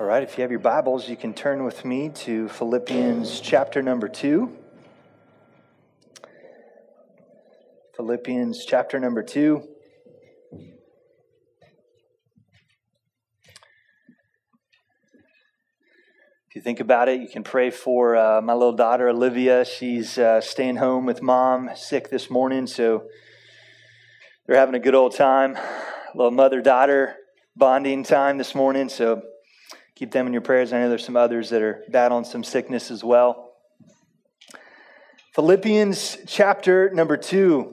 All right, if you have your Bibles, you can turn with me to Philippians chapter number 2. Philippians chapter number 2. If you think about it, you can pray for uh, my little daughter, Olivia. She's uh, staying home with mom, sick this morning, so they're having a good old time. A little mother daughter bonding time this morning, so keep them in your prayers. I know there's some others that are battling some sickness as well. Philippians chapter number 2,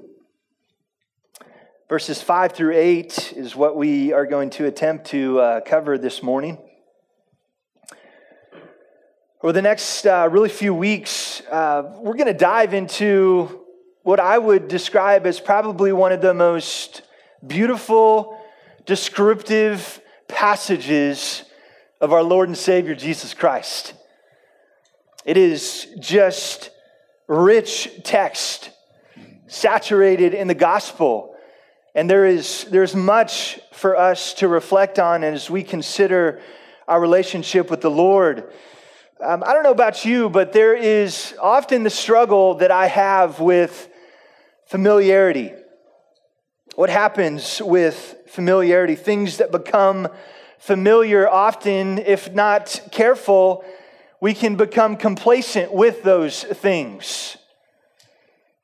verses 5 through 8 is what we are going to attempt to uh, cover this morning. Over the next uh, really few weeks, uh, we're going to dive into what I would describe as probably one of the most beautiful, descriptive passages of our Lord and Savior Jesus Christ. It is just rich text, saturated in the gospel. And there is there's much for us to reflect on as we consider our relationship with the Lord. Um, I don't know about you, but there is often the struggle that I have with familiarity. What happens with familiarity? Things that become familiar, often, if not careful, we can become complacent with those things.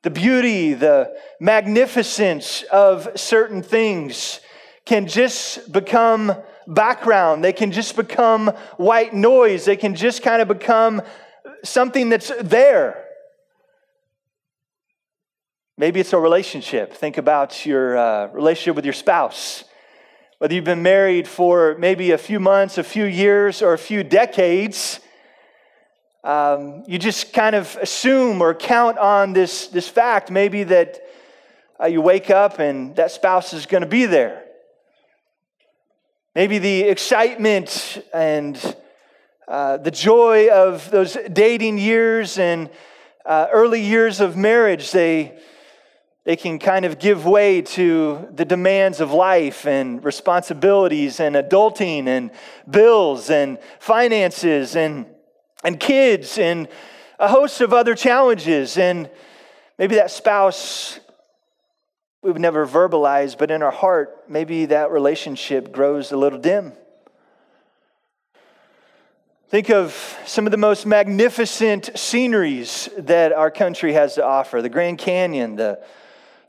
The beauty, the magnificence of certain things can just become background. They can just become white noise. They can just kind of become something that's there. Maybe it's a relationship. Think about your uh, relationship with your spouse. Whether you've been married for maybe a few months, a few years, or a few decades, um, you just kind of assume or count on this, this fact, maybe that uh, you wake up and that spouse is going to be there. Maybe the excitement and uh, the joy of those dating years and uh, early years of marriage, they they can kind of give way to the demands of life and responsibilities and adulting and bills and finances and, and kids and a host of other challenges. And maybe that spouse we've never verbalized, but in our heart, maybe that relationship grows a little dim. Think of some of the most magnificent sceneries that our country has to offer the Grand Canyon, the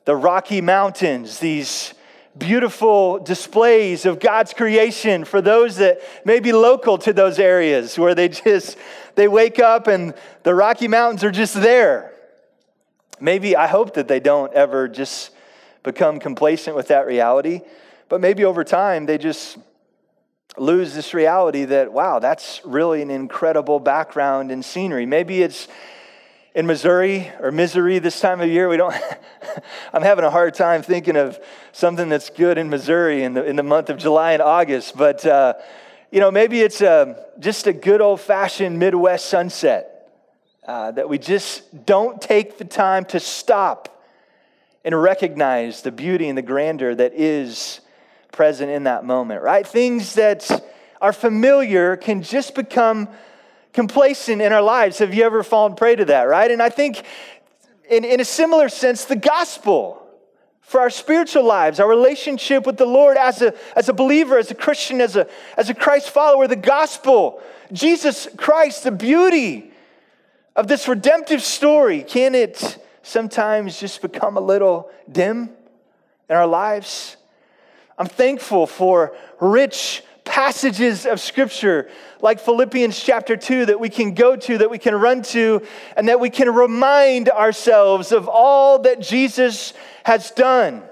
the Rocky Mountains, these beautiful displays of God's creation for those that may be local to those areas where they just they wake up and the Rocky Mountains are just there. Maybe I hope that they don't ever just become complacent with that reality, but maybe over time they just lose this reality that wow, that's really an incredible background and scenery. Maybe it's in Missouri or Missouri this time of year. We don't, I'm having a hard time thinking of something that's good in Missouri in the, in the month of July and August. But, uh, you know, maybe it's a, uh, just a good old fashioned Midwest sunset uh, that we just don't take the time to stop and recognize the beauty and the grandeur that is present in that moment, right? Things that are familiar can just become complacent in our lives. Have you ever fallen prey to that, right? And I think, in, in a similar sense, the gospel for our spiritual lives, our relationship with the Lord as a, as a believer, as a Christian, as a, as a Christ follower, the gospel, Jesus Christ, the beauty of this redemptive story, can it sometimes just become a little dim in our lives? I'm thankful for rich passages of Scripture like Philippians chapter 2 that we can go to, that we can run to, and that we can remind ourselves of all that Jesus has done.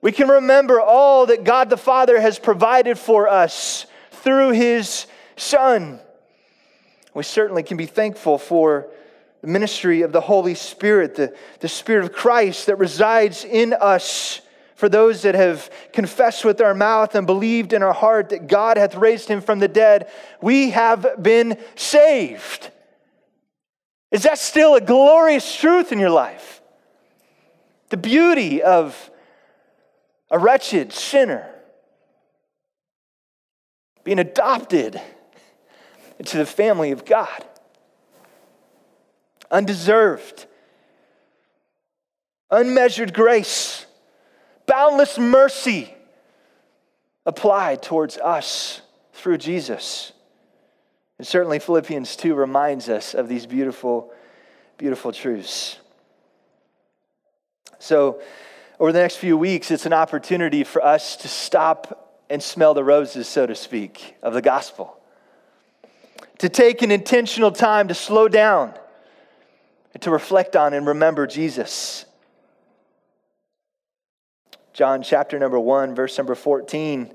We can remember all that God the Father has provided for us through His Son. We certainly can be thankful for the ministry of the Holy Spirit, the, the Spirit of Christ that resides in us for those that have confessed with our mouth and believed in our heart that God hath raised him from the dead, we have been saved. Is that still a glorious truth in your life? The beauty of a wretched sinner being adopted into the family of God. Undeserved, unmeasured grace, boundless mercy applied towards us through Jesus. And certainly, Philippians 2 reminds us of these beautiful, beautiful truths. So, over the next few weeks, it's an opportunity for us to stop and smell the roses, so to speak, of the gospel. To take an intentional time to slow down and to reflect on and remember Jesus. John chapter number 1, verse number 14.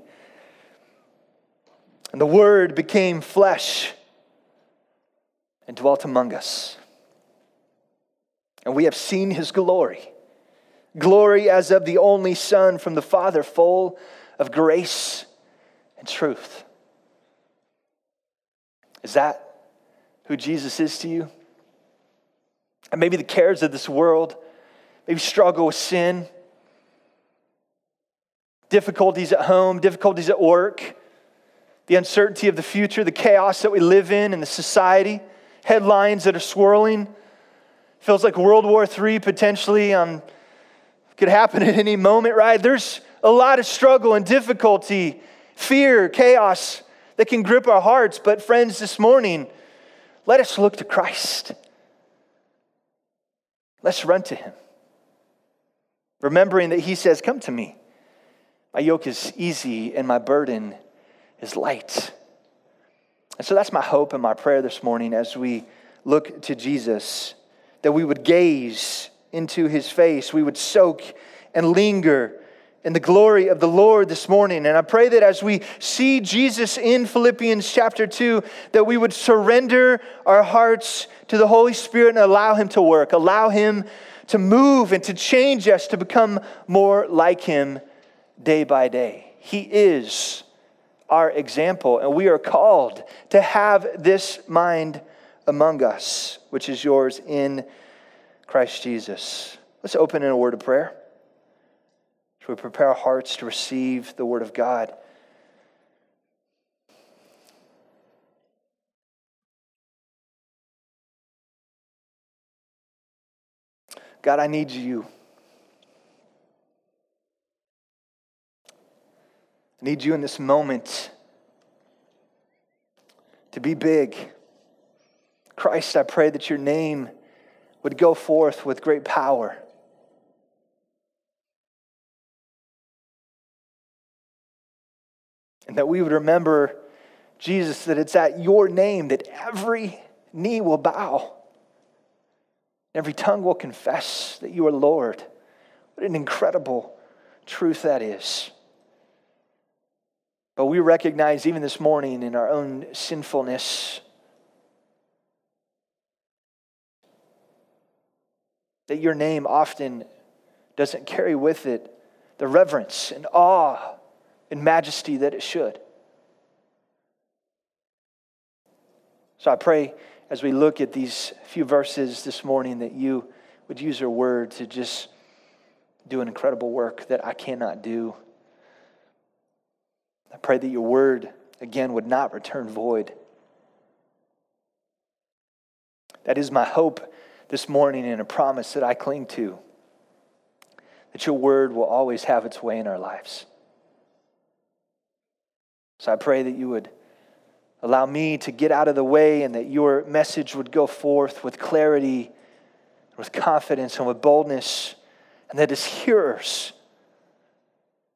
And the Word became flesh and dwelt among us. And we have seen his glory glory as of the only Son from the Father, full of grace and truth. Is that who Jesus is to you? And maybe the cares of this world, maybe struggle with sin, difficulties at home, difficulties at work, the uncertainty of the future, the chaos that we live in in the society, headlines that are swirling. Feels like World War III potentially on could happen at any moment, right? There's a lot of struggle and difficulty, fear, chaos that can grip our hearts. But, friends, this morning, let us look to Christ. Let's run to Him. Remembering that He says, Come to me. My yoke is easy and my burden is light. And so that's my hope and my prayer this morning as we look to Jesus, that we would gaze into his face. We would soak and linger in the glory of the Lord this morning. And I pray that as we see Jesus in Philippians chapter 2, that we would surrender our hearts to the Holy Spirit and allow him to work, allow him to move and to change us to become more like him day by day. He is our example, and we are called to have this mind among us, which is yours in Christ Jesus. Let's open in a word of prayer. Should we prepare our hearts to receive the word of God? God, I need you. I need you in this moment to be big. Christ, I pray that your name would go forth with great power. And that we would remember, Jesus, that it's at your name that every knee will bow, every tongue will confess that you are Lord. What an incredible truth that is. But we recognize even this morning in our own sinfulness that your name often doesn't carry with it the reverence and awe and majesty that it should. So I pray as we look at these few verses this morning that you would use your word to just do an incredible work that I cannot do. I pray that your word, again, would not return void. That is my hope this morning and a promise that I cling to that your word will always have its way in our lives. So I pray that you would allow me to get out of the way and that your message would go forth with clarity, with confidence, and with boldness, and that as hearers,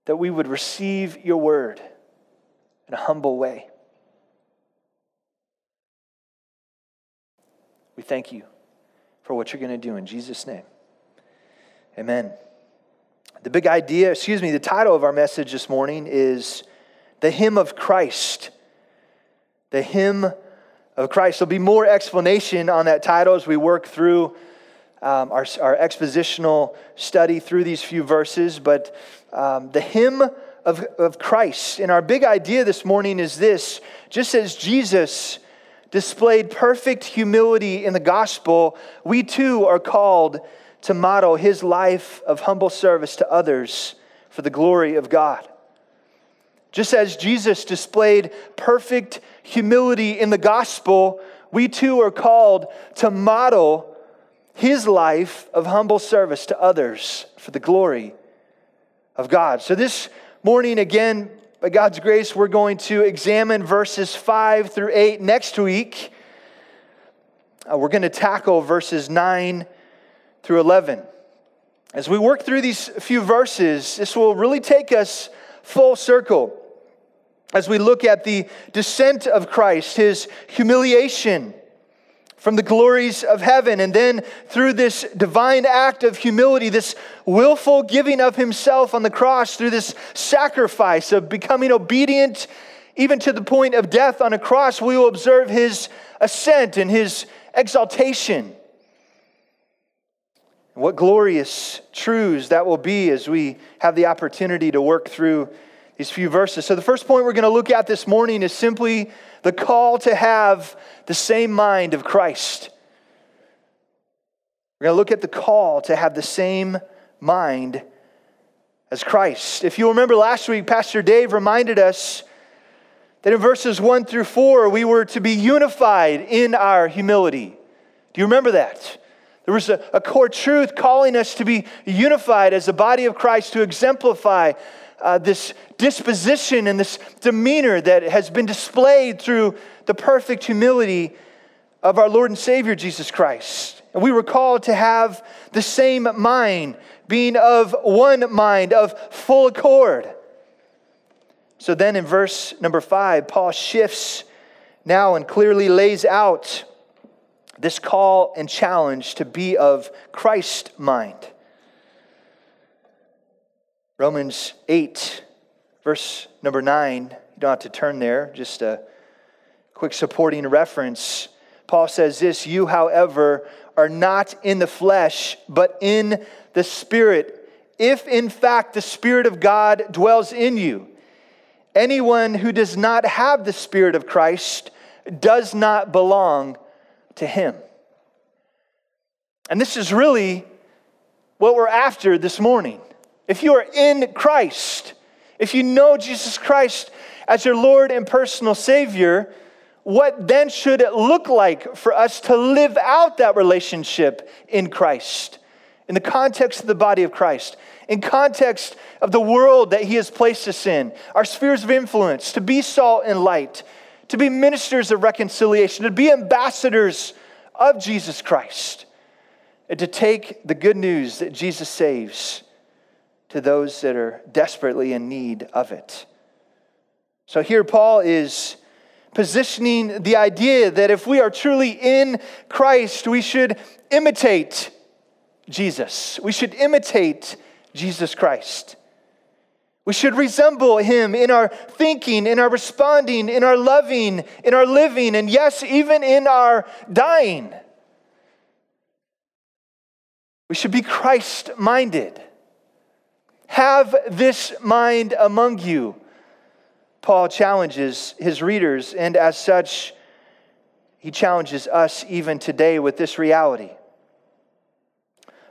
that we would receive your word in a humble way. We thank you for what you're going to do in Jesus' name. Amen. The big idea, excuse me, the title of our message this morning is The Hymn of Christ. The Hymn of Christ. There'll be more explanation on that title as we work through um, our, our expositional study through these few verses, but um, the hymn of, of Christ. And our big idea this morning is this just as Jesus displayed perfect humility in the gospel, we too are called to model his life of humble service to others for the glory of God. Just as Jesus displayed perfect humility in the gospel, we too are called to model his life of humble service to others for the glory of God. So, this morning, again, by God's grace, we're going to examine verses 5 through 8. Next week, uh, we're going to tackle verses 9 through 11. As we work through these few verses, this will really take us full circle as we look at the descent of Christ, his humiliation from the glories of heaven, and then through this divine act of humility, this willful giving of himself on the cross, through this sacrifice of becoming obedient even to the point of death on a cross, we will observe his ascent and his exaltation. What glorious truths that will be as we have the opportunity to work through these few verses. So, the first point we're going to look at this morning is simply the call to have the same mind of Christ. We're going to look at the call to have the same mind as Christ. If you remember last week, Pastor Dave reminded us that in verses 1 through 4, we were to be unified in our humility. Do you remember that? There was a, a core truth calling us to be unified as the body of Christ to exemplify uh, this disposition and this demeanor that has been displayed through the perfect humility of our Lord and Savior Jesus Christ. And we were called to have the same mind, being of one mind, of full accord. So then in verse number five, Paul shifts now and clearly lays out this call and challenge to be of Christ mind. Romans 8, verse number 9. You don't have to turn there, just a quick supporting reference. Paul says this You, however, are not in the flesh, but in the Spirit, if in fact the Spirit of God dwells in you. Anyone who does not have the Spirit of Christ does not belong to Him. And this is really what we're after this morning. If you are in Christ, if you know Jesus Christ as your Lord and personal Savior, what then should it look like for us to live out that relationship in Christ? In the context of the body of Christ, in context of the world that He has placed us in, our spheres of influence, to be salt and light, to be ministers of reconciliation, to be ambassadors of Jesus Christ, and to take the good news that Jesus saves to those that are desperately in need of it. So here, Paul is positioning the idea that if we are truly in Christ, we should imitate Jesus. We should imitate Jesus Christ. We should resemble him in our thinking, in our responding, in our loving, in our living, and yes, even in our dying. We should be Christ minded. Have this mind among you. Paul challenges his readers, and as such, he challenges us even today with this reality.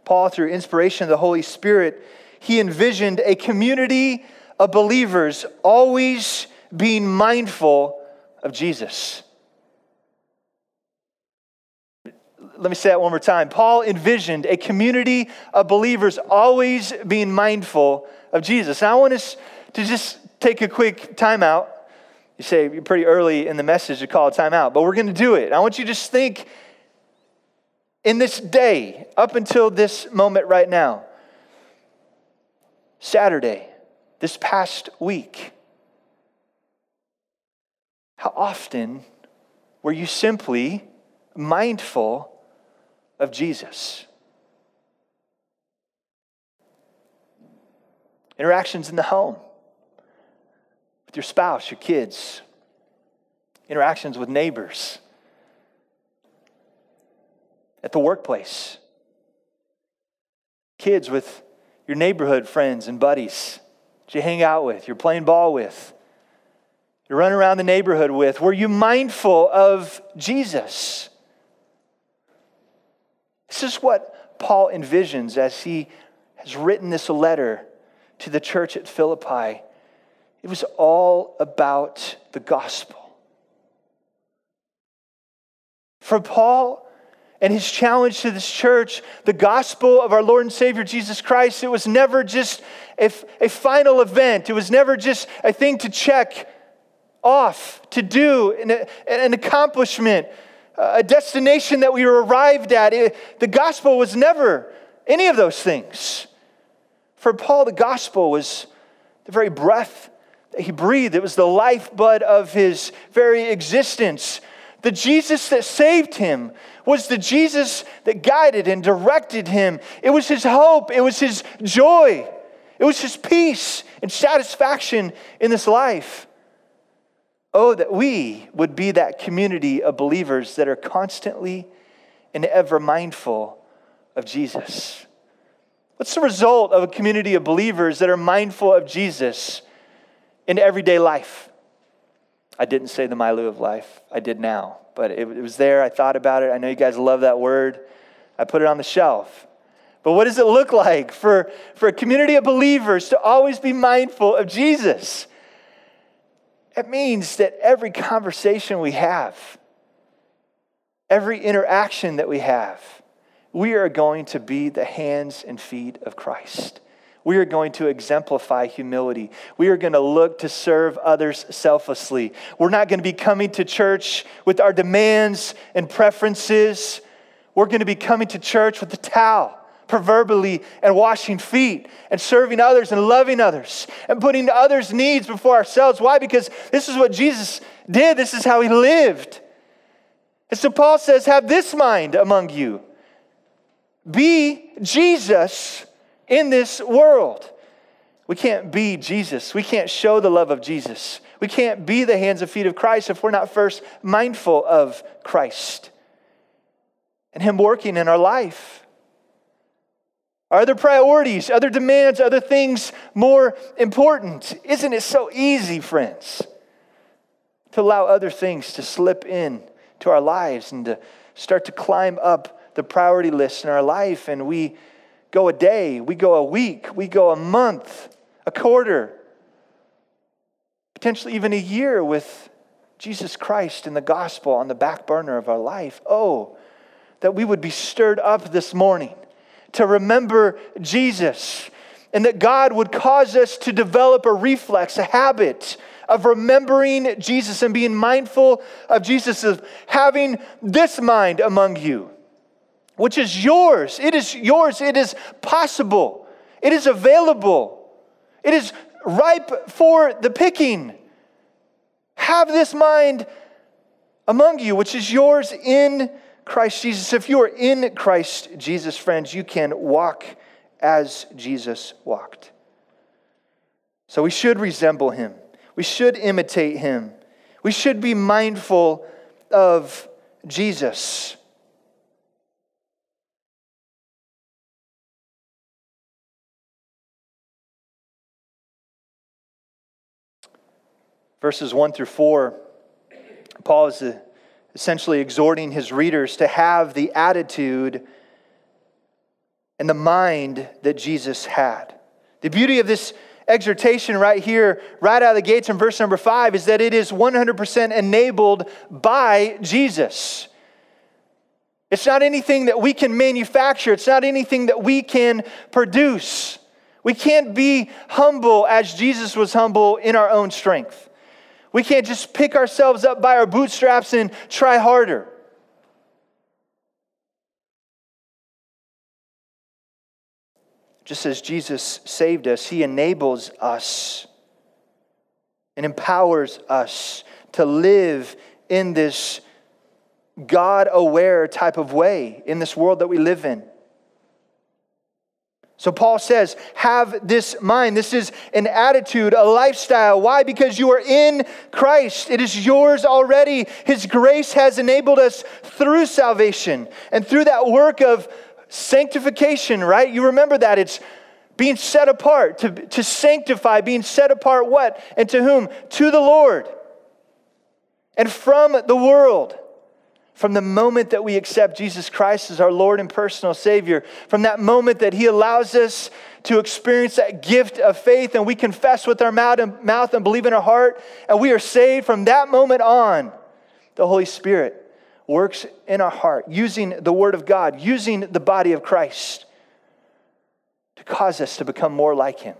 Paul, through inspiration of the Holy Spirit, he envisioned a community of believers always being mindful of Jesus. Let me say that one more time. Paul envisioned a community of believers always being mindful of Jesus. Now, I want us to just take a quick timeout. You say you're pretty early in the message to call a timeout, but we're going to do it. I want you to just think in this day, up until this moment right now, Saturday, this past week, how often were you simply mindful of Jesus? Interactions in the home, with your spouse, your kids, interactions with neighbors, at the workplace, kids with your neighborhood friends and buddies that you hang out with, you're playing ball with, you run around the neighborhood with. Were you mindful of Jesus? This is what Paul envisions as he has written this letter to the church at Philippi It was all about the gospel. For Paul and his challenge to this church, the gospel of our Lord and Savior Jesus Christ, it was never just a, a final event. It was never just a thing to check off, to do, an, an accomplishment, a destination that we arrived at. It, the gospel was never any of those things. For Paul, the gospel was the very breath that he breathed, it was the lifeblood of his very existence. The Jesus that saved him was the Jesus that guided and directed him. It was his hope, it was his joy, it was his peace and satisfaction in this life. Oh, that we would be that community of believers that are constantly and ever mindful of Jesus. What's the result of a community of believers that are mindful of Jesus in everyday life? I didn't say the Mylou of life. I did now, but it, it was there. I thought about it. I know you guys love that word. I put it on the shelf. But what does it look like for, for a community of believers to always be mindful of Jesus? It means that every conversation we have, every interaction that we have, we are going to be the hands and feet of Christ. We are going to exemplify humility. We are going to look to serve others selflessly. We're not going to be coming to church with our demands and preferences. We're going to be coming to church with the towel, proverbially, and washing feet and serving others and loving others and putting others' needs before ourselves. Why? Because this is what Jesus did, this is how he lived. And so Paul says, Have this mind among you be Jesus in this world. We can't be Jesus. We can't show the love of Jesus. We can't be the hands and feet of Christ if we're not first mindful of Christ and Him working in our life. Are other priorities, other demands, other things more important? Isn't it so easy, friends, to allow other things to slip in to our lives and to start to climb up the priority list in our life and we go a day, we go a week, we go a month, a quarter, potentially even a year with Jesus Christ and the gospel on the back burner of our life. Oh, that we would be stirred up this morning to remember Jesus and that God would cause us to develop a reflex, a habit of remembering Jesus and being mindful of Jesus, of having this mind among you which is yours. It is yours. It is possible. It is available. It is ripe for the picking. Have this mind among you, which is yours in Christ Jesus. If you are in Christ Jesus, friends, you can walk as Jesus walked. So we should resemble him, we should imitate him, we should be mindful of Jesus. verses 1 through 4, Paul is essentially exhorting his readers to have the attitude and the mind that Jesus had. The beauty of this exhortation right here, right out of the gates in verse number 5, is that it is 100% enabled by Jesus. It's not anything that we can manufacture, it's not anything that we can produce. We can't be humble as Jesus was humble in our own strength. We can't just pick ourselves up by our bootstraps and try harder. Just as Jesus saved us, He enables us and empowers us to live in this God aware type of way in this world that we live in. So Paul says, have this mind. This is an attitude, a lifestyle. Why? Because you are in Christ. It is yours already. His grace has enabled us through salvation and through that work of sanctification, right? You remember that. It's being set apart, to, to sanctify, being set apart what? And to whom? To the Lord. And from the world from the moment that we accept Jesus Christ as our Lord and personal Savior, from that moment that He allows us to experience that gift of faith and we confess with our mouth and, believe in our heart, and we are saved from that moment on, the Holy Spirit works in our heart, using the Word of God, using the body of Christ to cause us to become more like Him.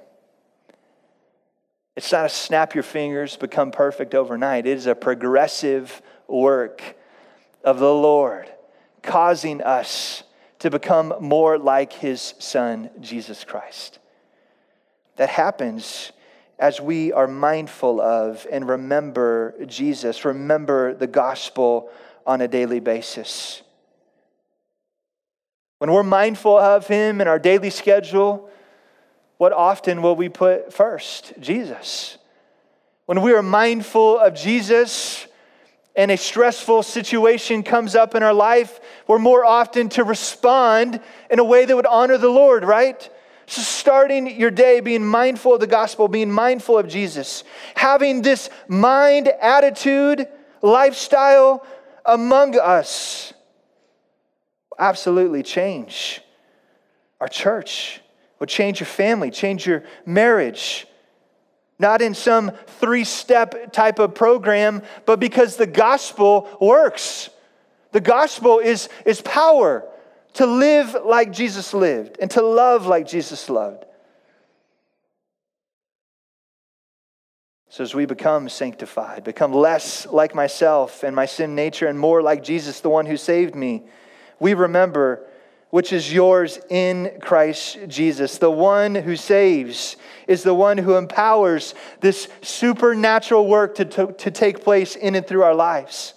It's not a snap your fingers, become perfect overnight. It is a progressive work of the Lord, causing us to become more like his son, Jesus Christ. That happens as we are mindful of and remember Jesus, remember the gospel on a daily basis. When we're mindful of him in our daily schedule, what often will we put first? Jesus. When we are mindful of Jesus, and a stressful situation comes up in our life, we're more often to respond in a way that would honor the Lord, right? So, starting your day being mindful of the gospel, being mindful of Jesus, having this mind, attitude, lifestyle among us absolutely change our church, will change your family, change your marriage, not in some three step type of program, but because the gospel works. The gospel is, is power to live like Jesus lived and to love like Jesus loved. So, as we become sanctified, become less like myself and my sin nature and more like Jesus, the one who saved me, we remember which is yours in Christ Jesus. The one who saves is the one who empowers this supernatural work to, to, to, take place in and through our lives.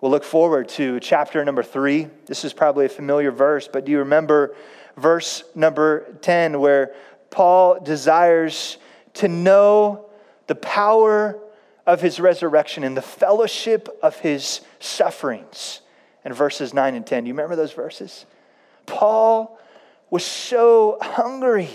We'll look forward to chapter number three. This is probably a familiar verse, but do you remember verse number 10 where Paul desires to know the power of his resurrection and the fellowship of his sufferings? And verses 9 and 10. Do you remember those verses? Paul was so hungry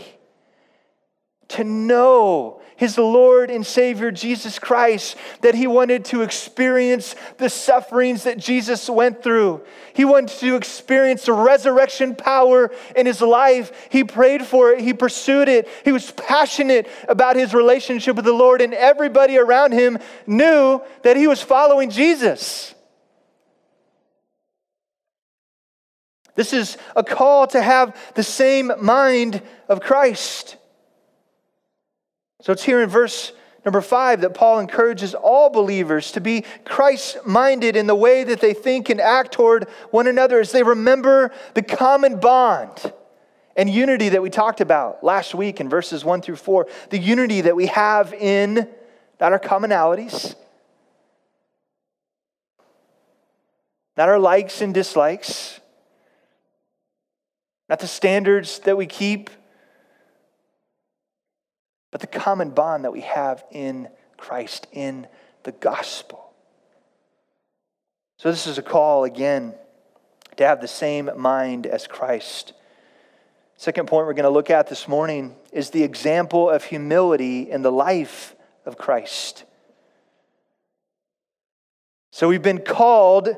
to know his Lord and Savior Jesus Christ, that he wanted to experience the sufferings that Jesus went through. He wanted to experience the resurrection power in his life. He prayed for it, he pursued it, he was passionate about his relationship with the Lord, and everybody around him knew that he was following Jesus. This is a call to have the same mind of Christ. So it's here in verse number five that Paul encourages all believers to be Christ minded in the way that they think and act toward one another as they remember the common bond and unity that we talked about last week in verses one through four. The unity that we have in not our commonalities, not our likes and dislikes not the standards that we keep, but the common bond that we have in Christ, in the gospel. So, this is a call again to have the same mind as Christ. Second point we're going to look at this morning is the example of humility in the life of Christ. So, we've been called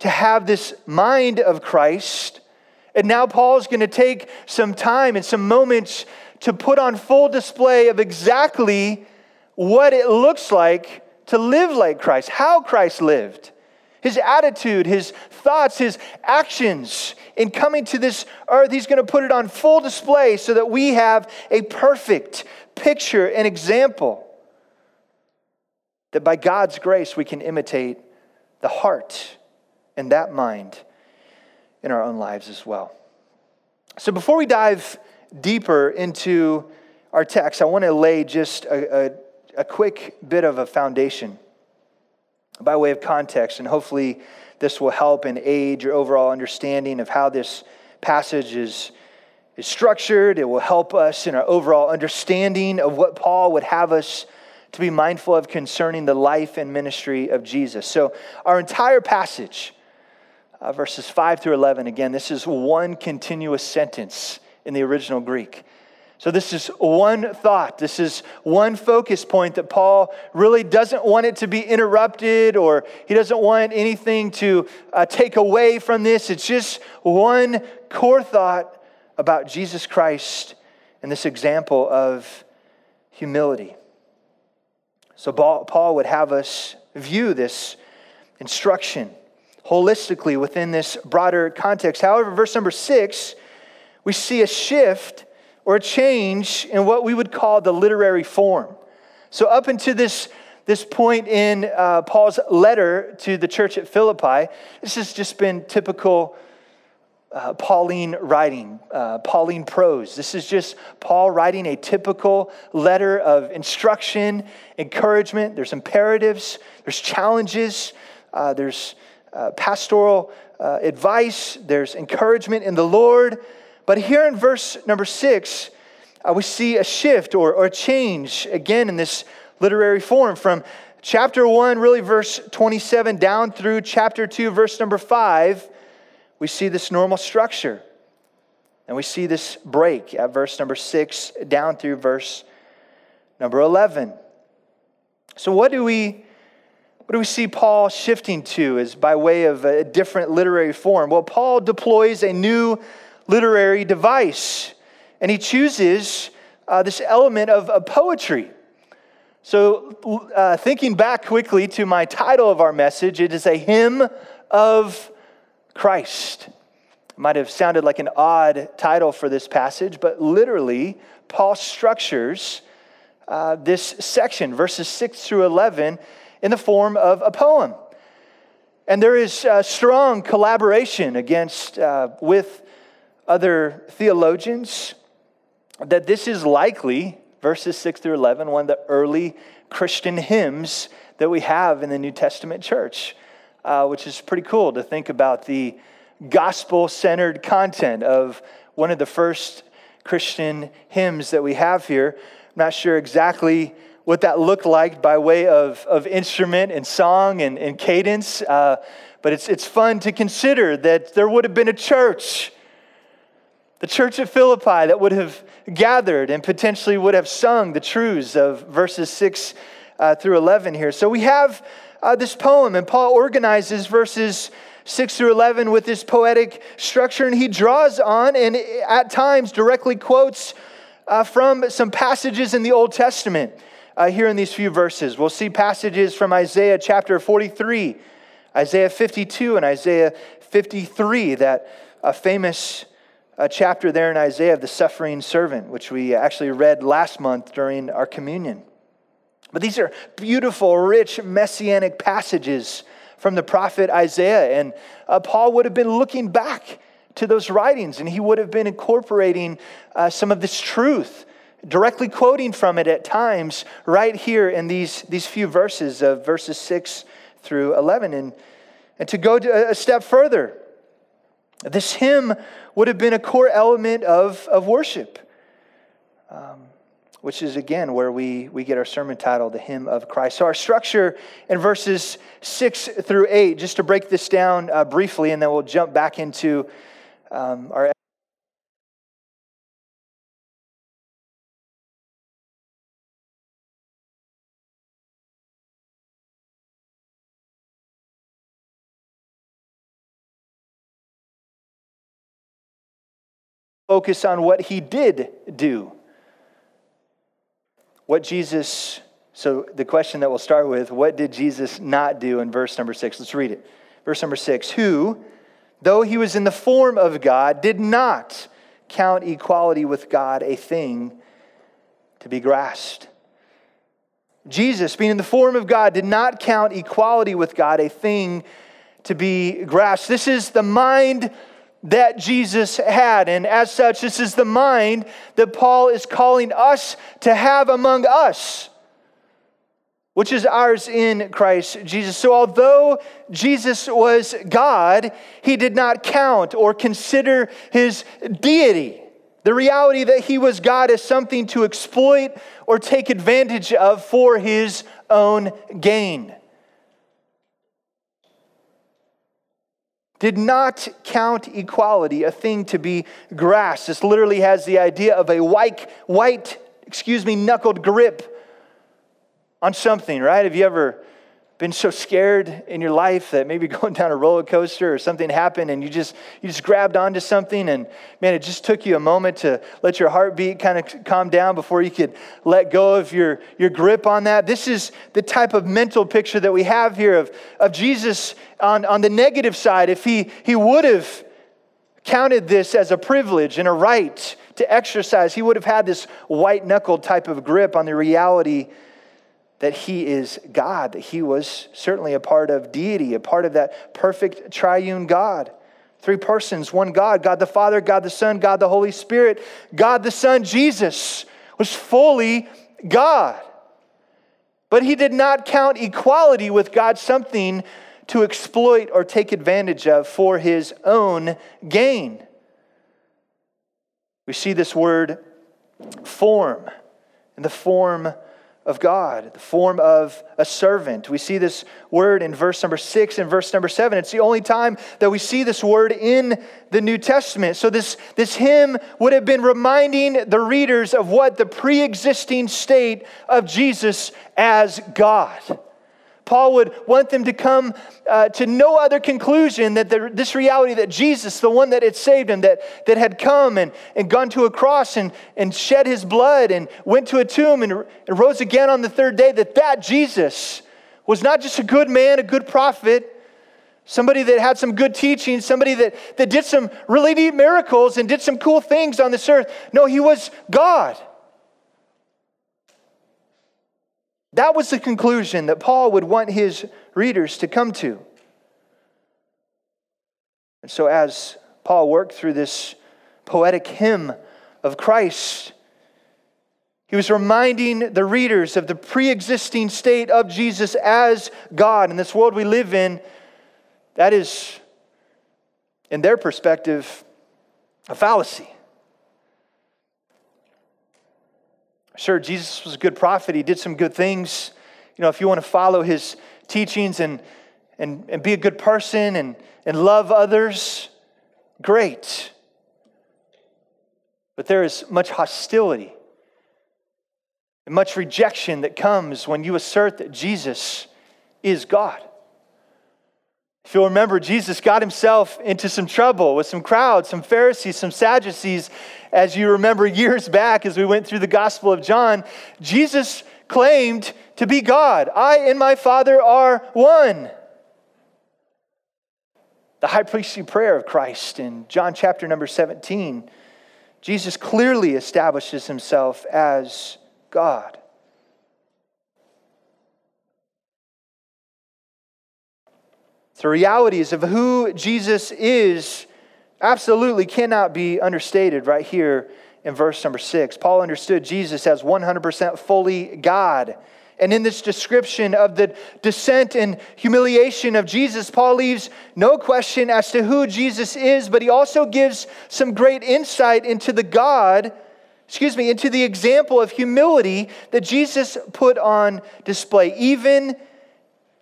to have this mind of Christ and now Paul's going to take some time and some moments to put on full display of exactly what it looks like to live like Christ, how Christ lived, his attitude, his thoughts, his actions. In coming to this earth, he's going to put it on full display so that we have a perfect picture and example that by God's grace we can imitate the heart and that mind in our own lives as well. So, before we dive deeper into our text, I want to lay just a, a, a quick bit of a foundation by way of context, and hopefully, this will help and aid your overall understanding of how this passage is, is structured. It will help us in our overall understanding of what Paul would have us to be mindful of concerning the life and ministry of Jesus. So, our entire passage uh, verses 5 through 11. Again, this is one continuous sentence in the original Greek. So, this is one thought. This is one focus point that Paul really doesn't want it to be interrupted or he doesn't want anything to uh, take away from this. It's just one core thought about Jesus Christ and this example of humility. So, Paul would have us view this instruction holistically within this broader context. However, verse number six, we see a shift or a change in what we would call the literary form. So, up until this, this point in uh, Paul's letter to the church at Philippi, this has just been typical uh, Pauline writing, uh, Pauline prose. This is just Paul writing a typical letter of instruction, encouragement. There's imperatives, there's challenges, uh, there's uh, pastoral uh, advice, there's encouragement in the Lord. But here in verse number six, uh, we see a shift or, or a change again in this literary form from chapter 1, really verse 27, down through chapter 2, verse number 5. We see this normal structure. And we see this break at verse number 6 down through verse number 11. So, what do we what do we see Paul shifting to as by way of a different literary form? Well, Paul deploys a new literary device. And he chooses uh, this element of, of poetry. So, uh, thinking back quickly to my title of our message, it is a hymn of Christ. It might have sounded like an odd title for this passage, but literally, Paul structures uh, this section, verses 6 through 11, in the form of a poem. And there is strong collaboration against, uh, with other theologians that this is likely, verses 6 through 11, one of the early Christian hymns that we have in the New Testament church, uh, which is pretty cool to think about the gospel centered content of one of the first Christian hymns that we have here. I'm not sure exactly what that looked like by way of, of instrument and song and, and cadence, uh, but it's, it's fun to consider that there would have been a church the church at Philippi that would have gathered and potentially would have sung the truths of verses 6 uh, through 11 here. So we have uh, this poem, and Paul organizes verses 6 through 11 with this poetic structure, and he draws on and at times directly quotes uh, from some passages in the Old Testament uh, here in these few verses. We'll see passages from Isaiah chapter 43, Isaiah 52, and Isaiah 53, that uh, famous a chapter there in Isaiah of the suffering servant, which we actually read last month during our communion. But these are beautiful, rich, messianic passages from the prophet Isaiah. And uh, Paul would have been looking back to those writings and he would have been incorporating uh, some of this truth, directly quoting from it at times, right here in these, these few verses of verses 6 through 11. And, and to go a step further, this hymn would have been a core element of, of worship, um, which is again where we, we get our sermon title, The Hymn of Christ. So, our structure in verses 6 through 8, just to break this down uh, briefly, and then we'll jump back into um, our focus on what he did do. What Jesus, so the question that we'll start with, what did Jesus not do in verse number six? Let's read it. Verse number six Who, though he was in the form of God, did not count equality with God a thing to be grasped. Jesus, being in the form of God, did not count equality with God a thing to be grasped. This is the mind that Jesus had. And as such, this is the mind that Paul is calling us to have among us, which is ours in Christ Jesus. So, although Jesus was God, he did not count or consider his deity. The reality that he was God as something to exploit or take advantage of for his own gain. Did not count equality a thing to be grasped. This literally has the idea of a white, white, excuse me, knuckled grip on something, right? Have you ever been so scared in your life that maybe going down a roller coaster or something happened and you just you just grabbed onto something and man it just took you a moment to let your heartbeat kind of calm down before you could let go of your your grip on that. This is the type of mental picture that we have here of of jesus on on the negative side. If he he would have counted this as a privilege and a right to exercise he would have had this white knuckled type of grip on the reality that he is God, that he was certainly a part of deity, a part of that perfect triune God. Three persons, one God, God the Father, God the Son, God the Holy Spirit. God the Son, Jesus, was fully God. But he did not count equality with God something to exploit or take advantage of for his own gain. We see this word form in the form of God, the form of a servant. We see this word in verse number six and verse number seven. It's the only time that we see this word in the New Testament. So, this, this hymn would have been reminding the readers of what the pre existing state of Jesus as God. Paul would want them to come uh, to no other conclusion that the, this reality that Jesus, the one that had saved him, that, that had come and, and gone to a cross and, and shed his blood and went to a tomb and, and rose again on the third day, that that Jesus was not just a good man, a good prophet, somebody that had some good teaching, somebody that, that did some really neat miracles and did some cool things on this earth. No, he was God. That was the conclusion that Paul would want his readers to come to. And so, as Paul worked through this poetic hymn of Christ, he was reminding the readers of the pre existing state of Jesus as God. In this world we live in, that is, in their perspective, a fallacy. Sure, Jesus was a good prophet. He did some good things. You know, if you want to follow his teachings and, and, and be a good person and, and love others, great. But there is much hostility and much rejection that comes when you assert that Jesus is God. If you'll remember, Jesus got himself into some trouble with some crowds, some Pharisees, some Sadducees. As you remember years back, as we went through the Gospel of John, Jesus claimed to be God. I and my Father are one. The high priestly prayer of Christ in John chapter number 17, Jesus clearly establishes himself as God. The realities of who Jesus is absolutely cannot be understated right here in verse number six. Paul understood Jesus as 100% fully God. And in this description of the descent and humiliation of Jesus, Paul leaves no question as to who Jesus is, but he also gives some great insight into the God, excuse me, into the example of humility that Jesus put on display, even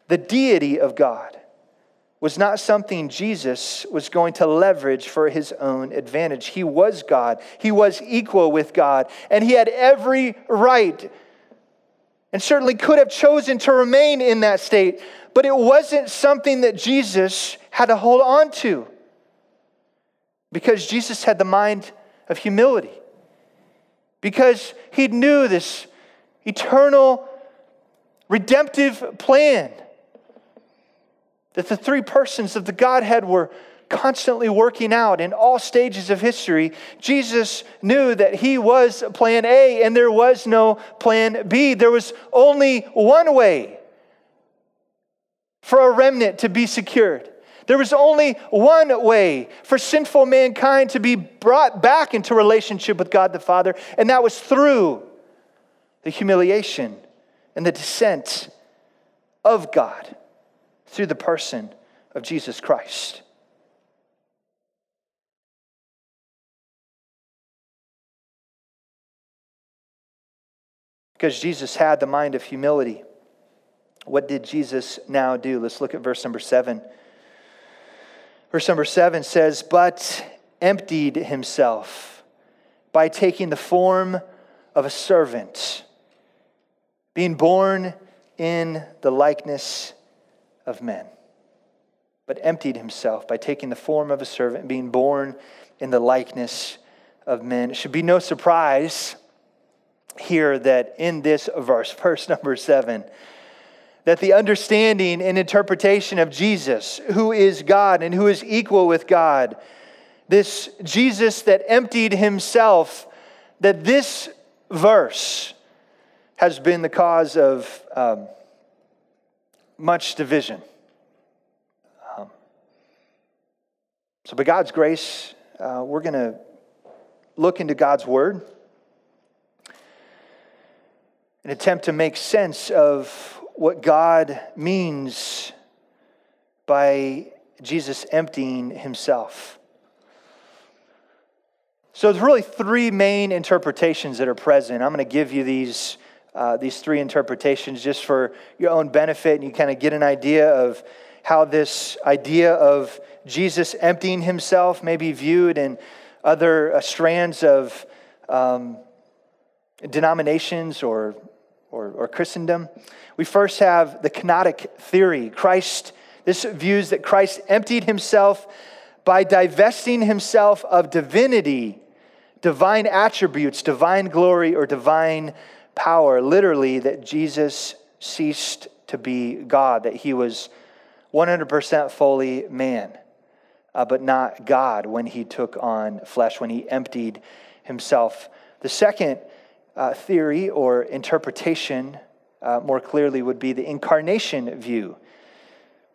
the deity of God was not something Jesus was going to leverage for his own advantage. He was God, he was equal with God, and he had every right and certainly could have chosen to remain in that state, but it wasn't something that Jesus had to hold on to because Jesus had the mind of humility, because he knew this eternal redemptive plan that the three persons of the Godhead were constantly working out in all stages of history, Jesus knew that he was plan A and there was no plan B. There was only one way for a remnant to be secured. There was only one way for sinful mankind to be brought back into relationship with God the Father, and that was through the humiliation and the descent of God through the person of Jesus Christ. Because Jesus had the mind of humility. What did Jesus now do? Let's look at verse number seven. Verse number seven says, But emptied himself by taking the form of a servant, being born in the likeness of men. But emptied himself by taking the form of a servant, being born in the likeness of men. It should be no surprise here that in this verse, verse number seven, that the understanding and interpretation of Jesus, who is God and who is equal with God, this Jesus that emptied himself, that this verse has been the cause of um, much division. Um, so, by God's grace, uh, we're going to look into God's Word and attempt to make sense of what God means by Jesus emptying himself. So there's really three main interpretations that are present. I'm going to give you these, uh, these three interpretations just for your own benefit, and you kind of get an idea of how this idea of Jesus emptying himself may be viewed in other uh, strands of um, denominations or, or, or Christendom. We first have the kenotic theory. Christ, this views that Christ emptied himself by divesting himself of divinity, divine attributes, divine glory, or divine power. Literally, that Jesus ceased to be God, that he was 100% fully man uh, but not God when he took on flesh, when he emptied himself. The second uh, theory or interpretation, uh, more clearly, would be the incarnation view.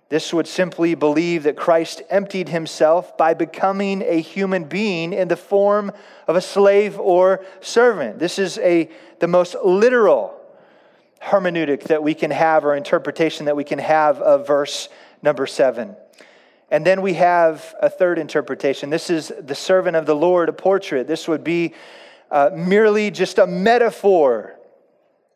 This would simply believe that Christ emptied himself by becoming a human being in the form of a slave or servant. This is a, the most literal hermeneutic that we can have or interpretation that we can have of verse number seven. And then we have a third interpretation. This is the servant of the Lord, a portrait. This would be uh, merely just a metaphor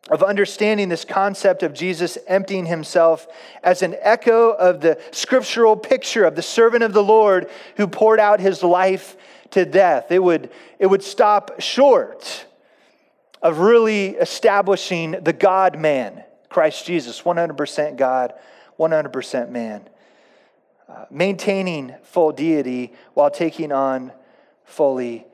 of understanding this concept of Jesus emptying himself as an echo of the scriptural picture of the servant of the Lord who poured out his life to death. It would, it would stop short of really establishing the God man, Christ Jesus, 100% God, 100% man. Uh, maintaining full deity while taking on fully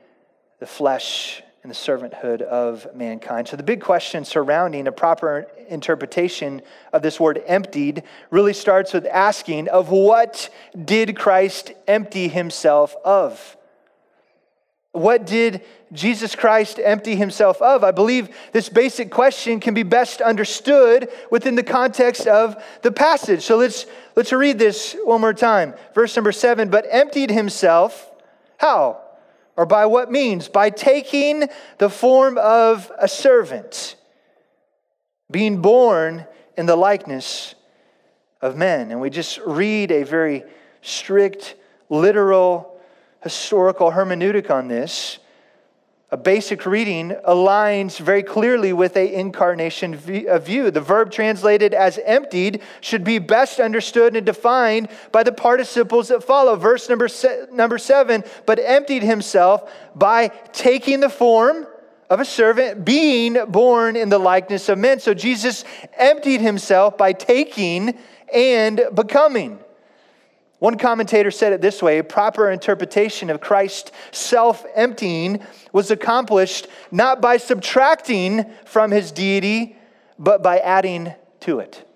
the flesh and the servanthood of mankind. So, the big question surrounding a proper interpretation of this word emptied really starts with asking of what did Christ empty himself of? What did Jesus Christ empty himself of? I believe this basic question can be best understood within the context of the passage. So let's, let's read this one more time. Verse number seven, but emptied himself, how? Or by what means? By taking the form of a servant, being born in the likeness of men. And we just read a very strict, literal, historical hermeneutic on this. A basic reading aligns very clearly with a incarnation view. The verb translated as emptied should be best understood and defined by the participles that follow. Verse number, se- number seven, but emptied himself by taking the form of a servant, being born in the likeness of men. So Jesus emptied himself by taking and becoming. One commentator said it this way a proper interpretation of Christ's self emptying was accomplished not by subtracting from his deity, but by adding to it.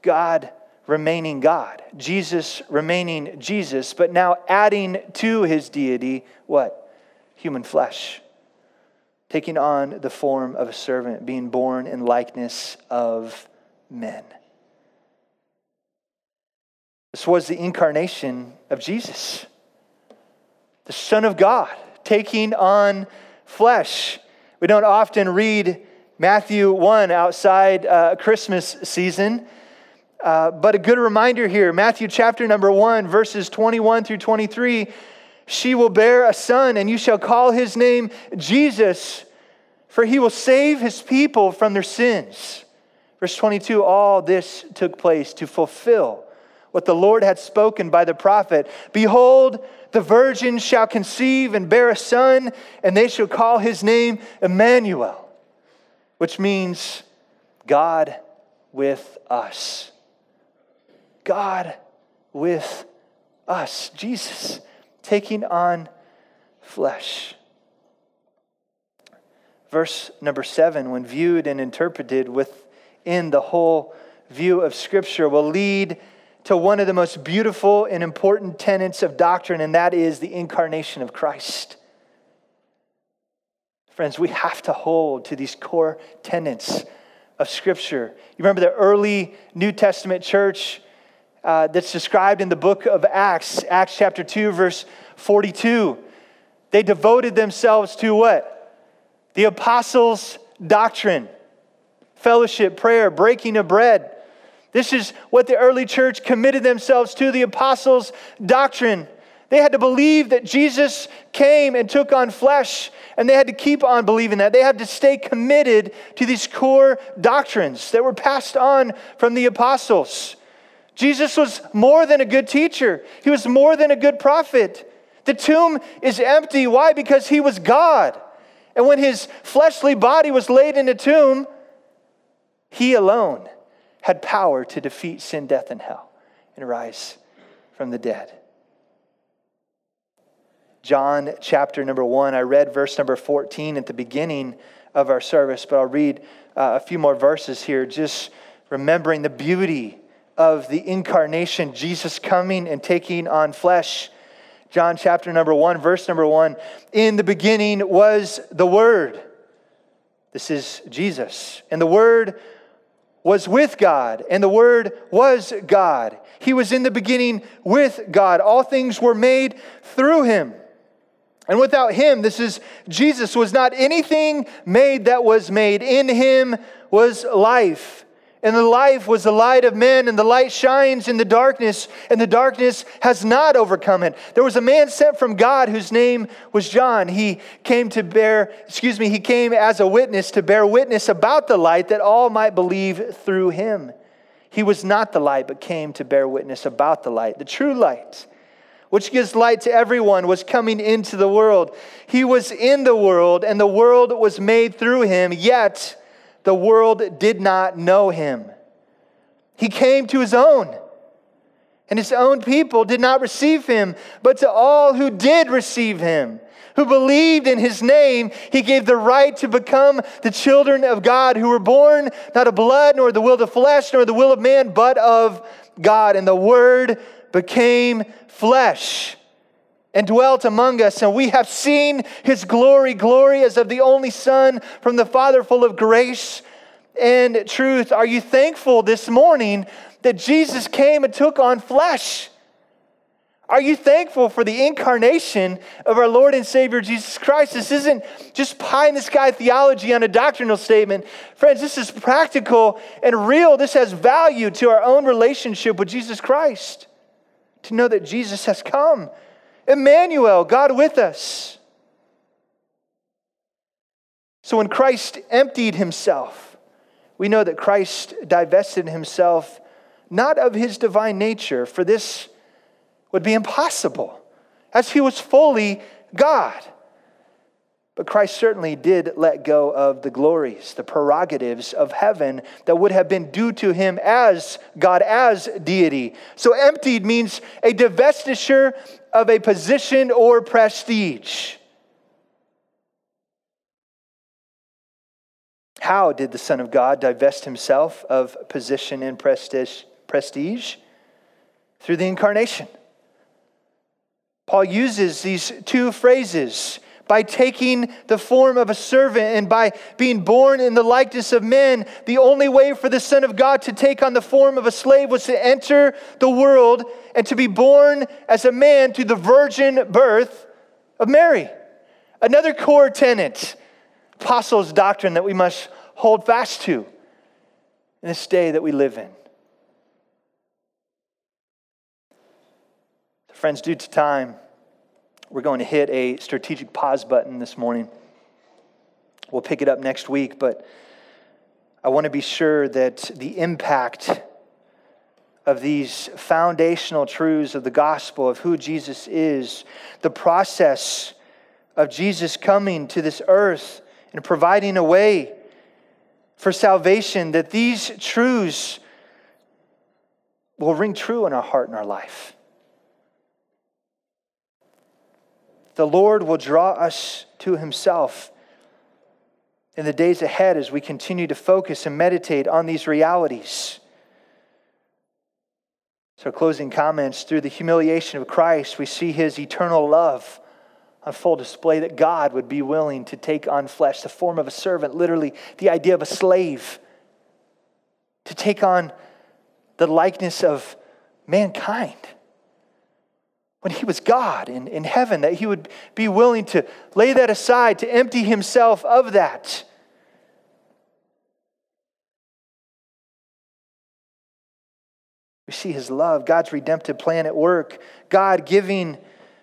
God remaining God, Jesus remaining Jesus, but now adding to his deity what? Human flesh. Taking on the form of a servant, being born in likeness of men. This was the incarnation of Jesus, the Son of God, taking on flesh. We don't often read Matthew 1 outside uh, Christmas season, uh, but a good reminder here Matthew chapter number 1, verses 21 through 23. She will bear a son, and you shall call his name Jesus, for he will save his people from their sins. Verse 22 All this took place to fulfill what the Lord had spoken by the prophet Behold, the virgin shall conceive and bear a son, and they shall call his name Emmanuel, which means God with us. God with us. Jesus taking on flesh. Verse number seven, when viewed and interpreted within the whole view of Scripture, will lead to one of the most beautiful and important tenets of doctrine, and that is the incarnation of Christ. Friends, we have to hold to these core tenets of Scripture. You remember the early New Testament church uh, that's described in the book of Acts, Acts chapter 2, verse 42. They devoted themselves to what? The apostles' doctrine, fellowship, prayer, breaking of bread. This is what the early church committed themselves to the apostles' doctrine. They had to believe that Jesus came and took on flesh, and they had to keep on believing that. They had to stay committed to these core doctrines that were passed on from the apostles. Jesus was more than a good teacher, he was more than a good prophet. The tomb is empty. Why? Because he was God. And when his fleshly body was laid in the tomb, he alone had power to defeat sin, death, and hell and rise from the dead. John chapter number one, I read verse number 14 at the beginning of our service, but I'll read uh, a few more verses here, just remembering the beauty of the incarnation, Jesus coming and taking on flesh. John chapter number one, verse number one. In the beginning was the Word. This is Jesus. And the Word was with God, and the Word was God. He was in the beginning with God. All things were made through him. And without him, this is Jesus, was not anything made that was made. In him was life and the life was the light of men, and the light shines in the darkness, and the darkness has not overcome it. There was a man sent from God whose name was John. He came to bear, excuse me, he came as a witness to bear witness about the light that all might believe through him. He was not the light, but came to bear witness about the light, the true light which gives light to everyone, was coming into the world. He was in the world, and the world was made through him, yet the world did not know him. He came to his own, and his own people did not receive him, but to all who did receive him, who believed in his name, he gave the right to become the children of God, who were born not of blood, nor the will of the flesh, nor the will of man, but of God. And the word became flesh and dwelt among us, and we have seen his glory, glory as of the only Son from the Father, full of grace and truth. Are you thankful this morning that Jesus came and took on flesh? Are you thankful for the incarnation of our Lord and Savior Jesus Christ? This isn't just pie in the sky theology on a doctrinal statement. Friends, this is practical and real. This has value to our own relationship with Jesus Christ. To know that Jesus has come Emmanuel, God with us. So when Christ emptied himself, we know that Christ divested himself not of his divine nature, for this would be impossible, as he was fully God. But Christ certainly did let go of the glories, the prerogatives of heaven that would have been due to him as God, as deity. So emptied means a divestiture of a position or prestige. How did the Son of God divest himself of position and prestige? Through the incarnation. Paul uses these two phrases by taking the form of a servant and by being born in the likeness of men, the only way for the Son of God to take on the form of a slave was to enter the world and to be born as a man to the virgin birth of Mary. Another core tenet, apostles' doctrine that we must hold fast to in this day that we live in. Friends, due to time, we're going to hit a strategic pause button this morning. We'll pick it up next week, but I want to be sure that the impact of these foundational truths of the gospel of who Jesus is, the process of Jesus coming to this earth and providing a way for salvation, that these truths will ring true in our heart and our life. The Lord will draw us to Himself in the days ahead as we continue to focus and meditate on these realities. So, closing comments through the humiliation of Christ, we see His eternal love on full display that God would be willing to take on flesh, the form of a servant, literally the idea of a slave, to take on the likeness of mankind. When he was God in, in heaven, that he would be willing to lay that aside, to empty himself of that. We see his love, God's redemptive plan at work, God giving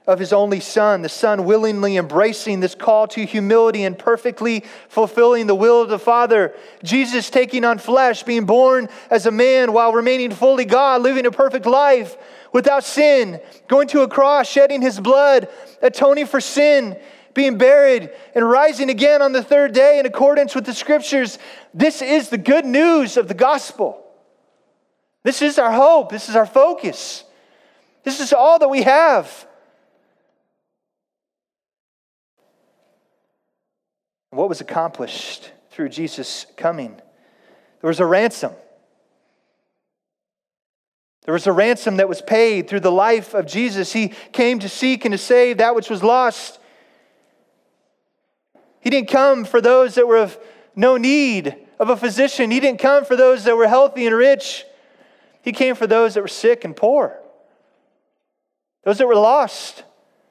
of his only Son, the Son willingly embracing this call to humility and perfectly fulfilling the will of the Father. Jesus taking on flesh, being born as a man while remaining fully God, living a perfect life without sin, going to a cross, shedding his blood, atoning for sin, being buried, and rising again on the third day in accordance with the scriptures. This is the good news of the gospel. This is our hope. This is our focus. This is all that we have. What was accomplished through Jesus coming? There was a ransom. There was a ransom that was paid through the life of Jesus. He came to seek and to save that which was lost. He didn't come for those that were of no need of a physician. He didn't come for those that were healthy and rich. He came for those that were sick and poor, those that were lost,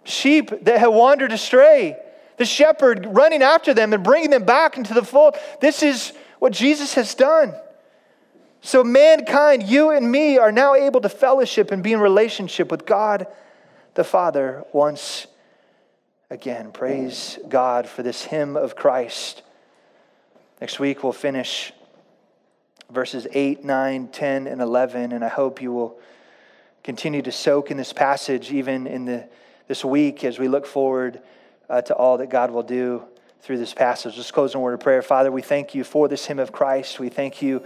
sheep that had wandered astray the shepherd running after them and bringing them back into the fold. This is what Jesus has done. So, mankind, you and me, are now able to fellowship and be in relationship with God the Father once again. Praise God for this hymn of Christ. Next week, we'll finish verses 8, 9, 10, and 11, and I hope you will continue to soak in this passage even in the, this week as we look forward uh, to all that God will do through this passage. Let's close in a word of prayer. Father, we thank you for this hymn of Christ. We thank you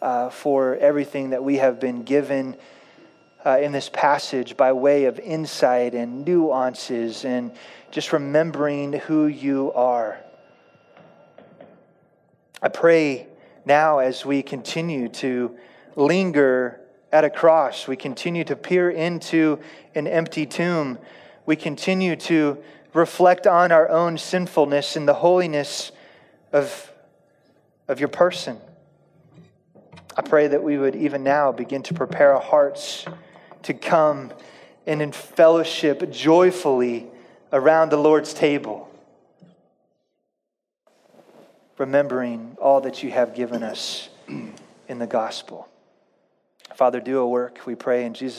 uh, for everything that we have been given uh, in this passage by way of insight and nuances and just remembering who you are. I pray now as we continue to linger at a cross, we continue to peer into an empty tomb, we continue to reflect on our own sinfulness and the holiness of, of your person. I pray that we would even now begin to prepare our hearts to come and in fellowship joyfully around the Lord's table, remembering all that you have given us in the gospel. Father, do a work, we pray in Jesus'